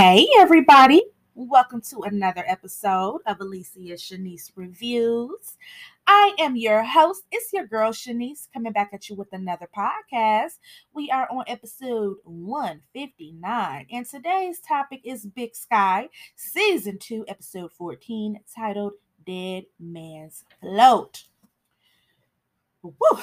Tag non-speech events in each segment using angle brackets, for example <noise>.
Hey, everybody. Welcome to another episode of Alicia Shanise Reviews. I am your host. It's your girl Shanise coming back at you with another podcast. We are on episode 159, and today's topic is Big Sky, season 2, episode 14, titled Dead Man's Float. Woo!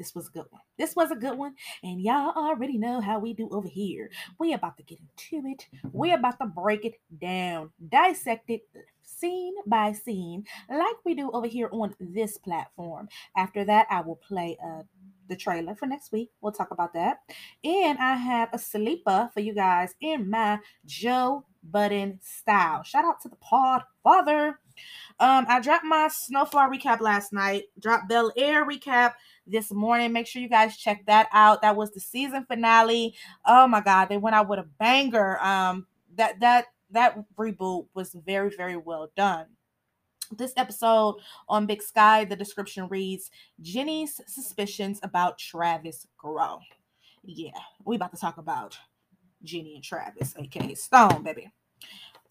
This was a good one. This was a good one. And y'all already know how we do over here. We about to get into it. we about to break it down, dissect it scene by scene, like we do over here on this platform. After that, I will play uh, the trailer for next week. We'll talk about that. And I have a sleeper for you guys in my Joe Budden style. Shout out to the pod father. Um, I dropped my Snowfall recap last night, dropped Bel Air recap this morning. Make sure you guys check that out. That was the season finale. Oh my god, they went out with a banger. Um that that that reboot was very very well done. This episode on Big Sky, the description reads Jenny's suspicions about Travis grow. Yeah, we about to talk about Jenny and Travis, aka Stone, baby.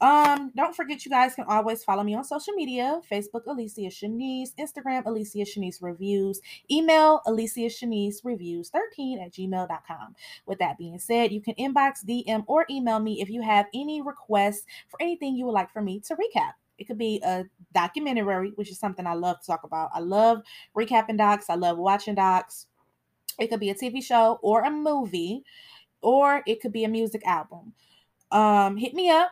Um, don't forget you guys can always follow me on social media, Facebook Alicia Shanise, Instagram Alicia Shanise Reviews, email Alicia Shanise Reviews 13 at gmail.com. With that being said, you can inbox, DM, or email me if you have any requests for anything you would like for me to recap. It could be a documentary, which is something I love to talk about. I love recapping docs, I love watching docs. It could be a TV show or a movie, or it could be a music album. Um, hit me up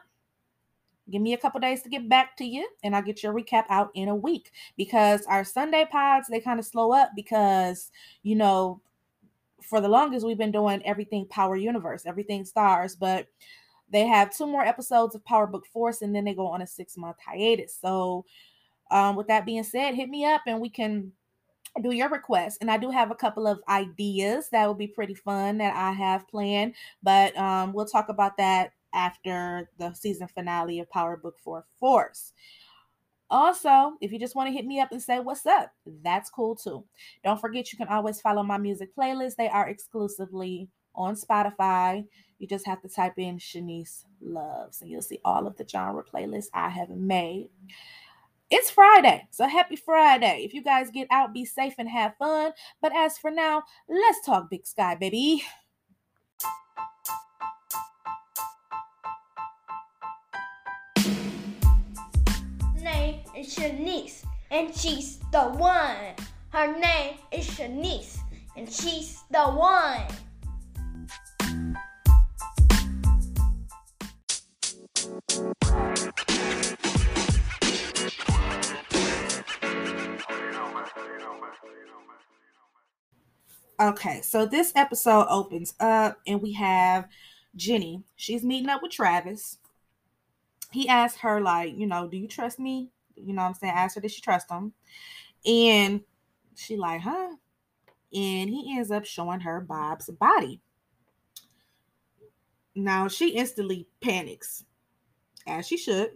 Give me a couple days to get back to you, and I'll get your recap out in a week because our Sunday pods they kind of slow up because you know for the longest we've been doing everything Power Universe, everything stars, but they have two more episodes of Power Book Force, and then they go on a six month hiatus. So, um, with that being said, hit me up and we can do your request and i do have a couple of ideas that would be pretty fun that i have planned but um, we'll talk about that after the season finale of Power Book 4 Force. Also, if you just want to hit me up and say what's up, that's cool too. Don't forget you can always follow my music playlist. They are exclusively on Spotify. You just have to type in Shanise Loves and you'll see all of the genre playlists I have made. It's Friday, so happy Friday. If you guys get out, be safe and have fun. But as for now, let's talk Big Sky, baby. Is Shanise, and she's the one. Her name is Shanise, and she's the one. Okay, so this episode opens up and we have Jenny. She's meeting up with Travis. He asks her, like, you know, do you trust me? You know what I'm saying, asked her did she trust him. And she like, huh? And he ends up showing her Bob's body. Now she instantly panics, as she should.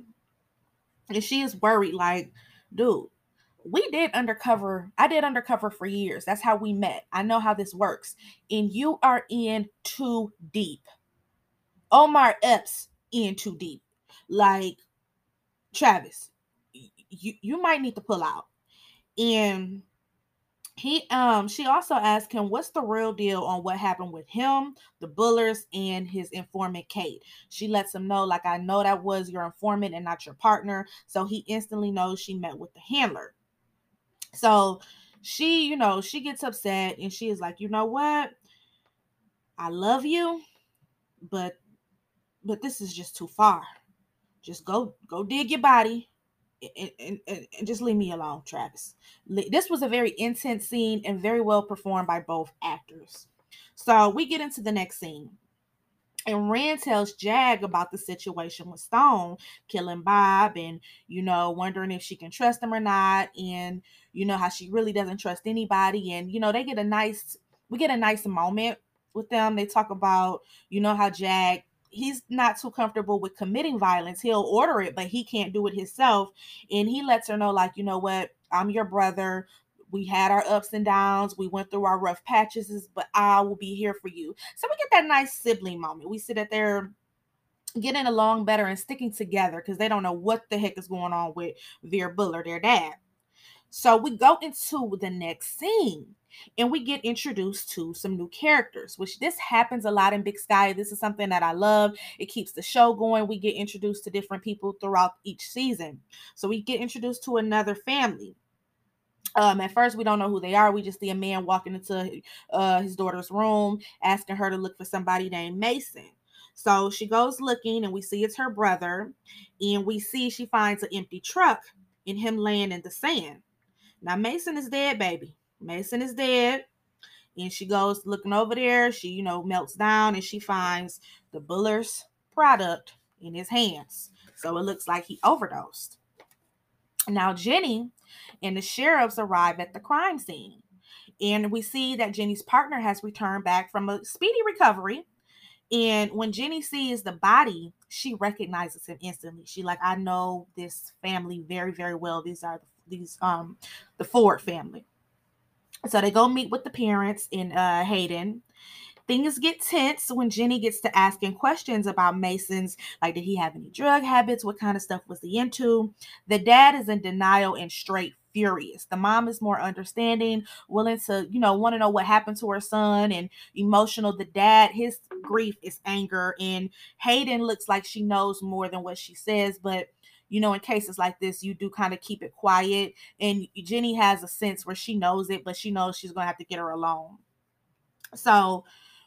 And she is worried, like, dude, we did undercover. I did undercover for years. That's how we met. I know how this works. And you are in too deep. Omar Epps in too deep. Like Travis, you you might need to pull out. And he um she also asked him what's the real deal on what happened with him the bullers and his informant kate? She lets him know like i know that was your informant and not your partner. So he instantly knows she met with the handler. So she you know she gets upset and she is like you know what? I love you but but this is just too far. Just go go dig your body and, and, and, just leave me alone, Travis. This was a very intense scene and very well performed by both actors. So we get into the next scene. And Rand tells Jag about the situation with Stone killing Bob and, you know, wondering if she can trust him or not. And, you know, how she really doesn't trust anybody. And, you know, they get a nice, we get a nice moment with them. They talk about, you know, how Jag he's not too comfortable with committing violence. He'll order it, but he can't do it himself. And he lets her know, like, you know what, I'm your brother. We had our ups and downs. We went through our rough patches, but I will be here for you. So we get that nice sibling moment. We sit at there getting along better and sticking together because they don't know what the heck is going on with Veer Buller, their dad. So we go into the next scene and we get introduced to some new characters, which this happens a lot in Big Sky. This is something that I love. It keeps the show going. We get introduced to different people throughout each season. So we get introduced to another family. Um, at first, we don't know who they are. We just see a man walking into uh, his daughter's room, asking her to look for somebody named Mason. So she goes looking, and we see it's her brother, and we see she finds an empty truck and him laying in the sand. Now Mason is dead, baby. Mason is dead. And she goes looking over there. She, you know, melts down and she finds the Buller's product in his hands. So it looks like he overdosed. Now Jenny and the sheriffs arrive at the crime scene. And we see that Jenny's partner has returned back from a speedy recovery. And when Jenny sees the body, she recognizes him instantly. She like, I know this family very, very well. These are the these um the Ford family. So they go meet with the parents in uh Hayden. Things get tense when Jenny gets to asking questions about Mason's, like, did he have any drug habits? What kind of stuff was he into? The dad is in denial and straight furious. The mom is more understanding, willing to, you know, want to know what happened to her son and emotional. The dad, his grief is anger. And Hayden looks like she knows more than what she says, but you know, in cases like this, you do kind of keep it quiet. And Jenny has a sense where she knows it, but she knows she's going to have to get her alone. So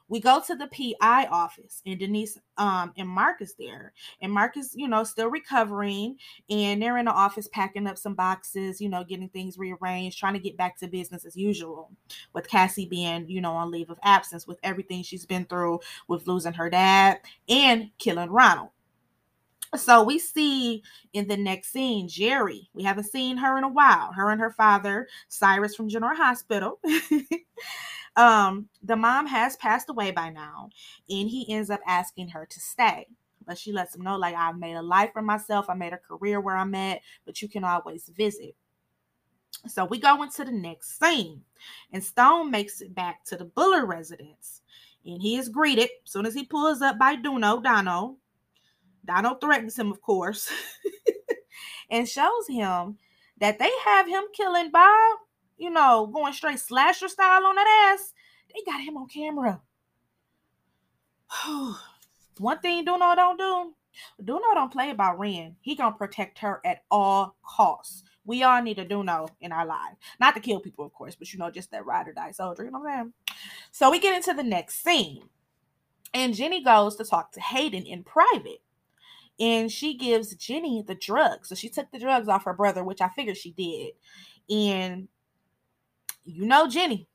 we go to the PI office and Denise um and Mark is there. And Mark is, you know, still recovering and they're in the office packing up some boxes, you know, getting things rearranged, trying to get back to business as usual. With Cassie being, you know, on leave of absence with everything she's been through with losing her dad and killing Ronald. So we see in the next scene Jerry. We haven't seen her in a while. Her and her father, Cyrus from General Hospital. <laughs> um, the mom has passed away by now, and he ends up asking her to stay. But she lets him know, like, I've made a life for myself, I made a career where I'm at, but you can always visit. So we go into the next scene, and Stone makes it back to the Buller residence. And he is greeted as soon as he pulls up by Duno, Dono, Donald threatens him, of course, <laughs> and shows him that they have him killing Bob, you know, going straight slasher style on that ass. They got him on camera. <sighs> One thing Duno don't do, Duno don't play about Ren. He gonna protect her at all costs. We all need a Duno in our life. Not to kill people, of course, but you know, just that ride or die soldier, you know what I'm saying? So we get into the next scene. And Jenny goes to talk to Hayden in private and she gives Jenny the drugs. So she took the drugs off her brother, which I figured she did. And you know Jenny.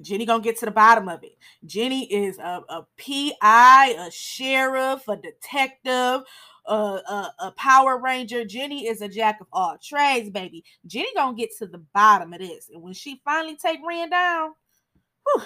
Jenny gonna get to the bottom of it. Jenny is a, a PI, a sheriff, a detective, a, a, a, Power Ranger. Jenny is a jack of all trades, baby. Jenny gonna get to the bottom of this. And when she finally take Ren down, whew,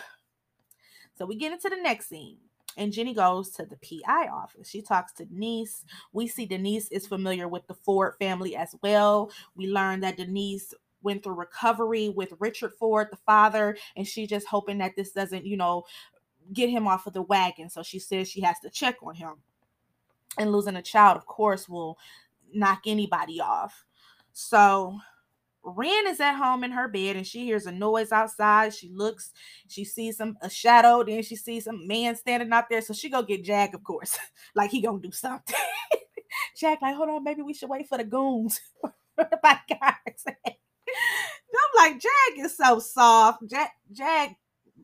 so we get into the next scene and Jenny goes to the PI office. She talks to Denise. We see Denise is familiar with the Ford family as well. We learn that Denise went through recovery with Richard Ford, the father, and she's just hoping that this doesn't, you know, get him off of the wagon. So she says she has to check on him. And losing a child, of course, will knock anybody off. So Ren is at home in her bed and she hears a noise outside. She looks, she sees some a shadow, then she sees some man standing out there. So she go get Jack, of course, <laughs> like he gonna do something. <laughs> Jack, like, hold on, maybe we should wait for the goons <laughs> the bodyguards. I'm like, Jack is so soft. Jack, Jack,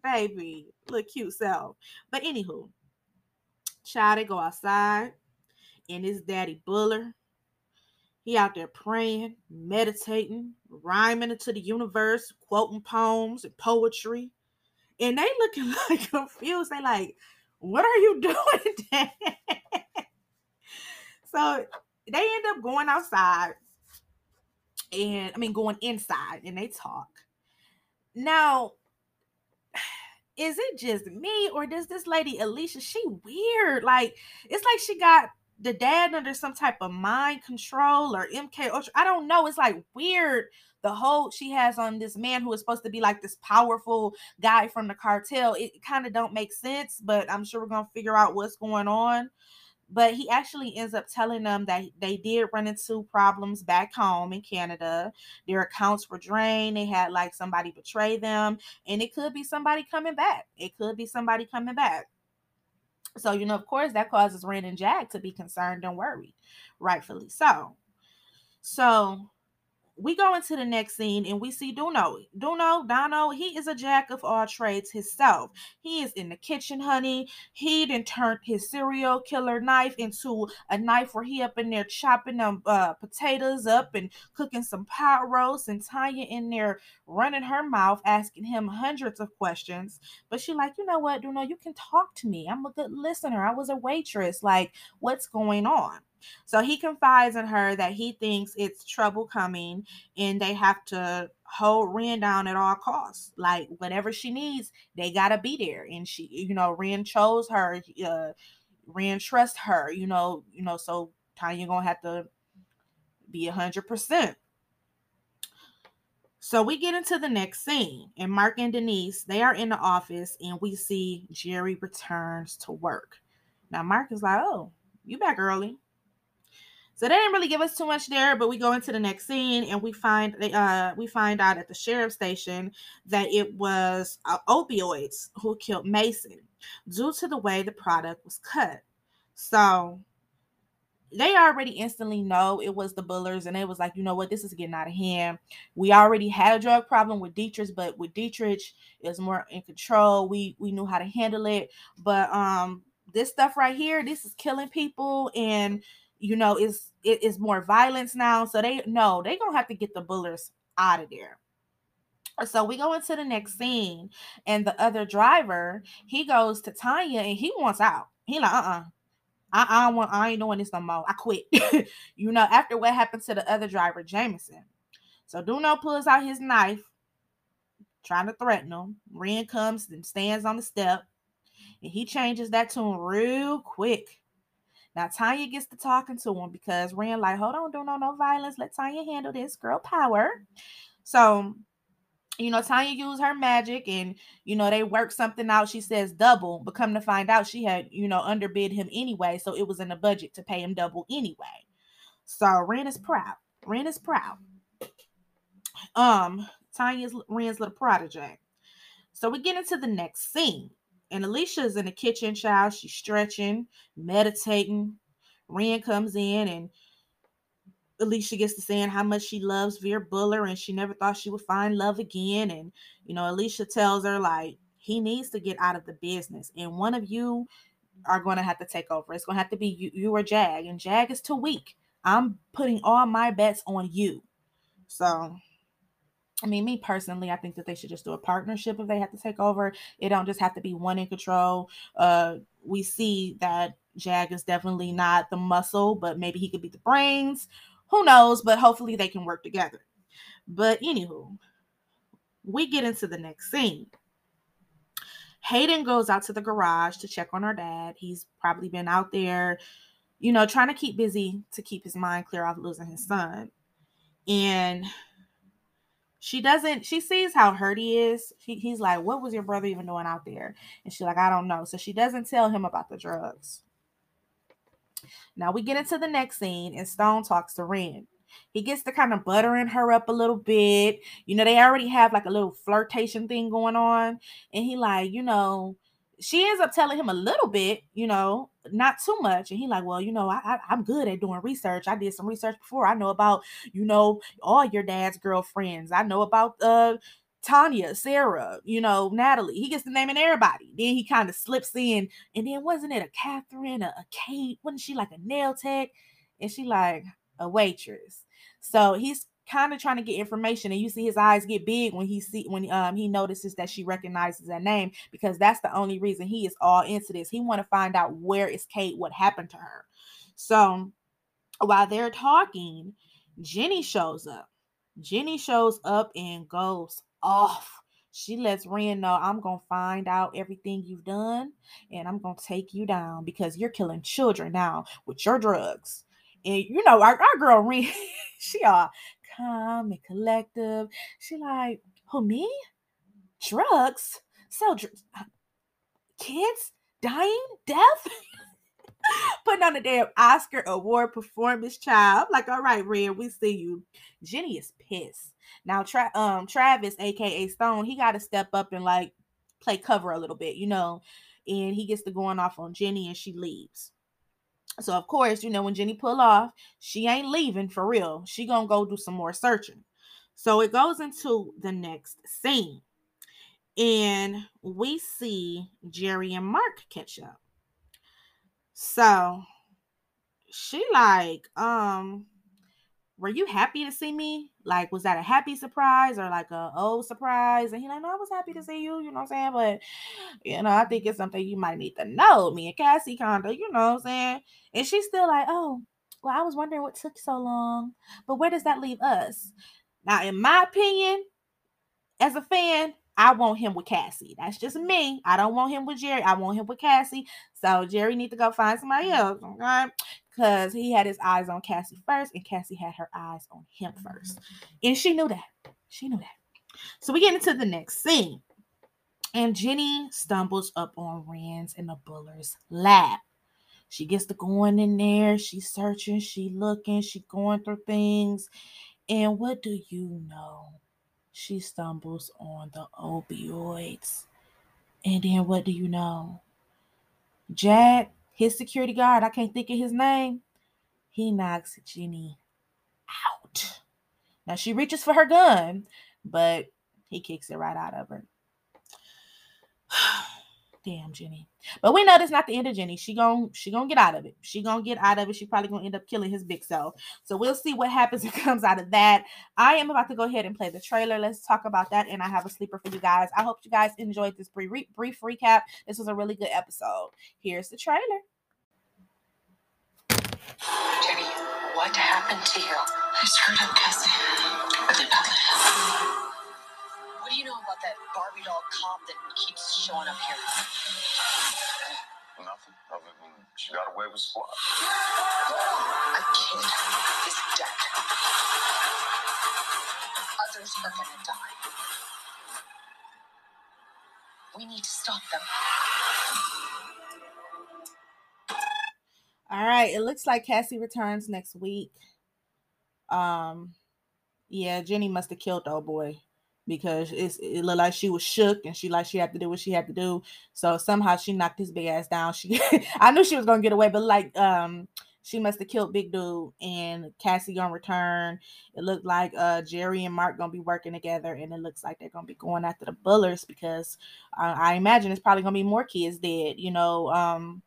baby, look cute self. But anywho, child, they go outside, and his daddy Buller he out there praying, meditating, rhyming into the universe, quoting poems and poetry. And they looking <laughs> like confused. They like, what are you <laughs> doing, so they end up going outside and I mean going inside and they talk. Now, <sighs> is it just me or does this lady Alicia she weird? Like it's like she got the dad under some type of mind control or MK Ultra. I don't know. It's like weird the hold she has on this man who is supposed to be like this powerful guy from the cartel. It kind of don't make sense, but I'm sure we're gonna figure out what's going on. but he actually ends up telling them that they did run into problems back home in Canada. Their accounts were drained. They had like somebody betray them, and it could be somebody coming back. It could be somebody coming back. So, you know, of course, that causes Ren and Jack to be concerned and worried, rightfully so. So, we go into the next scene and we see Duno. Duno, Dono, he is a jack of all trades himself. He is in the kitchen, honey. He then turned his serial killer knife into a knife where he up in there chopping them uh, potatoes up and cooking some pot roast and Tanya in there running her mouth, asking him hundreds of questions. But she like, you know what, Duno, you can talk to me. I'm a good listener. I was a waitress. Like, what's going on? So he confides in her that he thinks it's trouble coming and they have to hold Ren down at all costs. Like whatever she needs, they gotta be there. And she, you know, Ren chose her. Uh, Ren trusts her. You know, you know. So Tanya gonna have to be a hundred percent. So we get into the next scene, and Mark and Denise they are in the office, and we see Jerry returns to work. Now Mark is like, "Oh, you back early." So they didn't really give us too much there, but we go into the next scene and we find uh we find out at the sheriff station that it was uh, opioids who killed Mason due to the way the product was cut. So they already instantly know it was the bullers, and it was like, you know what, this is getting out of hand. We already had a drug problem with Dietrich, but with Dietrich, it was more in control. We we knew how to handle it, but um, this stuff right here, this is killing people, and you know, is it is more violence now. So they know they gonna have to get the bullers out of there. So we go into the next scene, and the other driver he goes to Tanya and he wants out. He like, uh uh-uh. uh, I, I don't want, I ain't doing this no more. I quit. <laughs> you know, after what happened to the other driver, Jameson. So Duno pulls out his knife, trying to threaten him. Ren comes and stands on the step, and he changes that tune real quick. Now Tanya gets to talking to him because Rand like, hold on, don't know no violence. Let Tanya handle this girl power. So, you know, Tanya used her magic and you know they work something out. She says double, but come to find out she had, you know, underbid him anyway. So it was in the budget to pay him double anyway. So Rand is proud. Rand is proud. Um, Tanya's Rand's little protege. So we get into the next scene. And Alicia's in the kitchen, child. She's stretching, meditating. Ren comes in and Alicia gets to saying how much she loves Veer Buller and she never thought she would find love again. And, you know, Alicia tells her, like, he needs to get out of the business. And one of you are going to have to take over. It's going to have to be you, you or Jag. And Jag is too weak. I'm putting all my bets on you. So I mean, me personally, I think that they should just do a partnership if they have to take over. It don't just have to be one in control. Uh, we see that Jag is definitely not the muscle, but maybe he could be the brains. Who knows? But hopefully they can work together. But anywho, we get into the next scene. Hayden goes out to the garage to check on her dad. He's probably been out there, you know, trying to keep busy to keep his mind clear off losing his son. And she doesn't she sees how hurt he is. He, he's like what was your brother even doing out there? And she's like i don't know. So she doesn't tell him about the drugs. Now we get into the next scene and stone talks to ren. He gets to kind of buttering her up a little bit. You know they already have like a little flirtation thing going on. And he like you know she ends up telling him a little bit, you know, not too much. And he like, well, you know, I, I am good at doing research. I did some research before. I know about, you know, all your dad's girlfriends. I know about uh Tanya, Sarah, you know, Natalie. He gets the name of everybody. Then he kind of slips in. And then wasn't it a Catherine, a, a Kate? Wasn't she like a nail tech? And she like a waitress. So he's kind of trying to get information and you see his eyes get big when he see when um he notices that she recognizes that name because that's the only reason he is all into this. He want to find out where is kate what happened to her. So while they're talking jenny shows up. Jenny shows up and goes off. She lets Ren know I'm gonna find out everything you've done and I'm gonna take you down because you're killing children now with your drugs. And you know, our, our girl Ren, <laughs> she all calm and collective. She like, who me? Drugs? So dr- uh, kids dying, death. <laughs> putting on a damn Oscar award performance, child. Like, all right, Red, we see you. Jenny is pissed. Now, Tra- um, Travis, aka Stone, he got to step up and like play cover a little bit, you know, and he gets to going off on Jenny and she leaves. So of course, you know, when Jenny pull off, she ain't leaving for real. She gonna go do some more searching. So it goes into the next scene. And we see Jerry and Mark catch up. So she like, um, were you happy to see me? Like, was that a happy surprise or like a oh surprise? And he like, no, I was happy to see you, you know what I'm saying? But you know, I think it's something you might need to know. Me and Cassie kinda, you know what I'm saying? And she's still like, oh, well, I was wondering what took so long. But where does that leave us? Now, in my opinion, as a fan, I want him with Cassie. That's just me. I don't want him with Jerry. I want him with Cassie. So Jerry need to go find somebody mm-hmm. else, okay? Because he had his eyes on Cassie first, and Cassie had her eyes on him mm-hmm. first. And she knew that. She knew that. So we get into the next scene. And Jenny stumbles up on Rand's and the Buller's lab. She gets to going in there. She's searching, she looking, she going through things. And what do you know? She stumbles on the opioids. And then what do you know? Jack, his security guard, I can't think of his name, he knocks Jenny out. Now she reaches for her gun, but he kicks it right out of her. <sighs> <sighs> <sighs> Damn, Jenny. But we know that's not the end of Jenny. She gon' she gonna get out of it. She gonna get out of it. She probably gonna end up killing his big self. So we'll see what happens and comes out of that. I am about to go ahead and play the trailer. Let's talk about that. And I have a sleeper for you guys. I hope you guys enjoyed this brief brief recap. This was a really good episode. Here's the trailer. Jenny, what happened to you? I screwed up, Cassie. About that Barbie doll cop that keeps showing up here? Nothing other than she got away with squat. A kid is dead. Others are gonna die. We need to stop them. All right, it looks like Cassie returns next week. Um, yeah, Jenny must have killed the old boy because it's, it looked like she was shook and she like she had to do what she had to do. So somehow she knocked his big ass down. She <laughs> I knew she was gonna get away, but like um she must have killed Big Dude and Cassie gonna return. It looked like uh Jerry and Mark gonna be working together, and it looks like they're gonna be going after the Bullers because uh, I imagine it's probably gonna be more kids dead. You know, um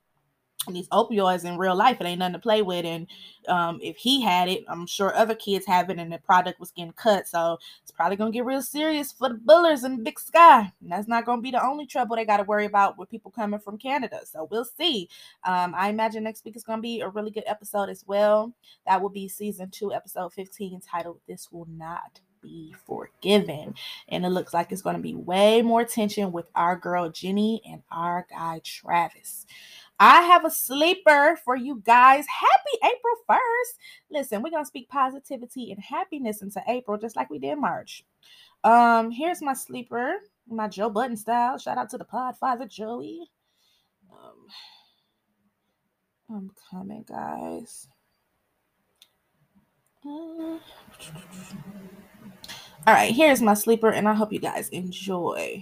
these opioids in real life. It ain't nothing to play with. And um, if he had it, I'm sure other kids have it, and the product was getting cut. So it's probably gonna get real serious for the Bullers in Big Sky. And that's not gonna be the only trouble they got to worry about with people coming from Canada. So we'll see. Um, I imagine next week is gonna be a really good episode as well. That will be season two, episode 15, titled "This Will Not." be forgiven. And it looks like it's going to be way more tension with our girl Jenny and our guy Travis. I have a sleeper for you guys. Happy April 1st. Listen, we're going to speak positivity and happiness into April, just like we did March. Um, here's my sleeper, my Joe Budden style. Shout out to the Podfather Joey. Um, I'm coming, guys. Uh, all right, here's my sleeper, and I hope you guys enjoy.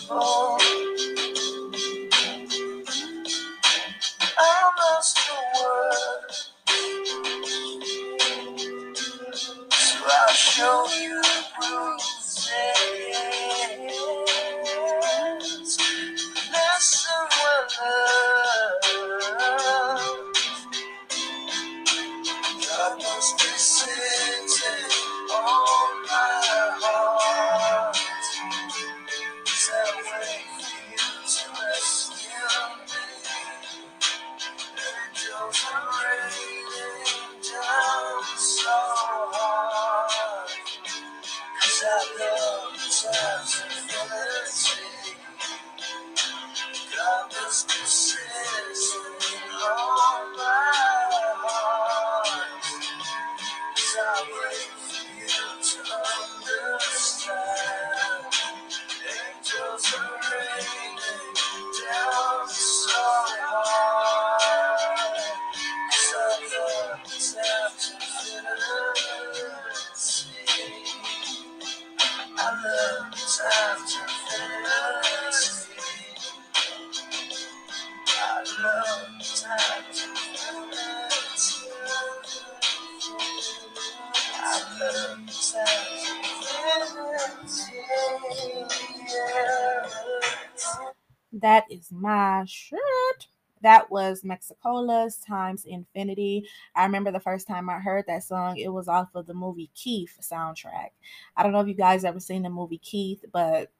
That is my shirt. That was Mexicola's Times Infinity. I remember the first time I heard that song, it was off of the movie Keith soundtrack. I don't know if you guys ever seen the movie Keith, but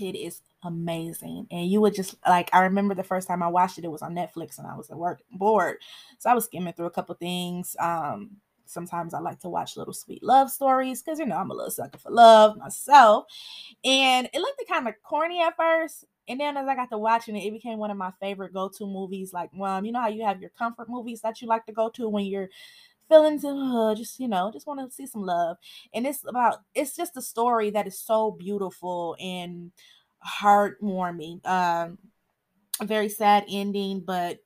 it is amazing. And you would just like I remember the first time I watched it, it was on Netflix and I was at work bored. So I was skimming through a couple things. Um sometimes I like to watch little sweet love stories because you know I'm a little sucker for love myself. And it looked kind of corny at first. And then as I got to watching it, it became one of my favorite go-to movies. Like, um, you know how you have your comfort movies that you like to go to when you're feeling uh, just you know just want to see some love and it's about it's just a story that is so beautiful and heartwarming um a very sad ending but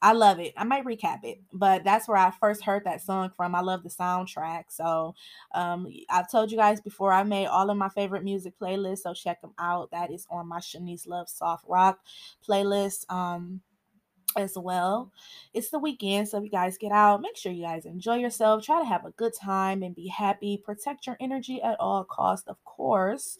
I love it. I might recap it, but that's where I first heard that song from. I love the soundtrack. So, um, I've told you guys before I made all of my favorite music playlists, so check them out. That is on my Shanise Love Soft Rock playlist. Um, as well. It's the weekend, so if you guys get out, make sure you guys enjoy yourself. Try to have a good time and be happy. Protect your energy at all costs, of course.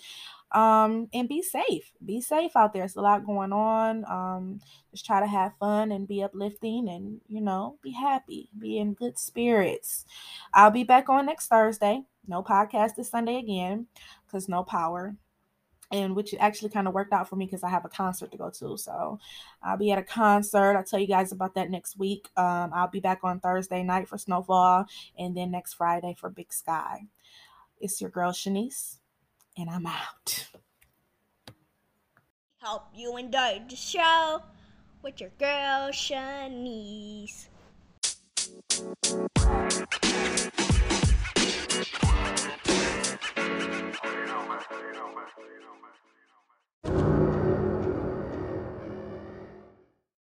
Um, and be safe. Be safe out there. It's a lot going on. Um, just try to have fun and be uplifting and, you know, be happy, be in good spirits. I'll be back on next Thursday. No podcast this Sunday again because no power. And which actually kind of worked out for me because I have a concert to go to. So I'll be at a concert. I'll tell you guys about that next week. Um, I'll be back on Thursday night for Snowfall and then next Friday for Big Sky. It's your girl Shanise, and I'm out. Hope you enjoyed the show with your girl Shanise. You.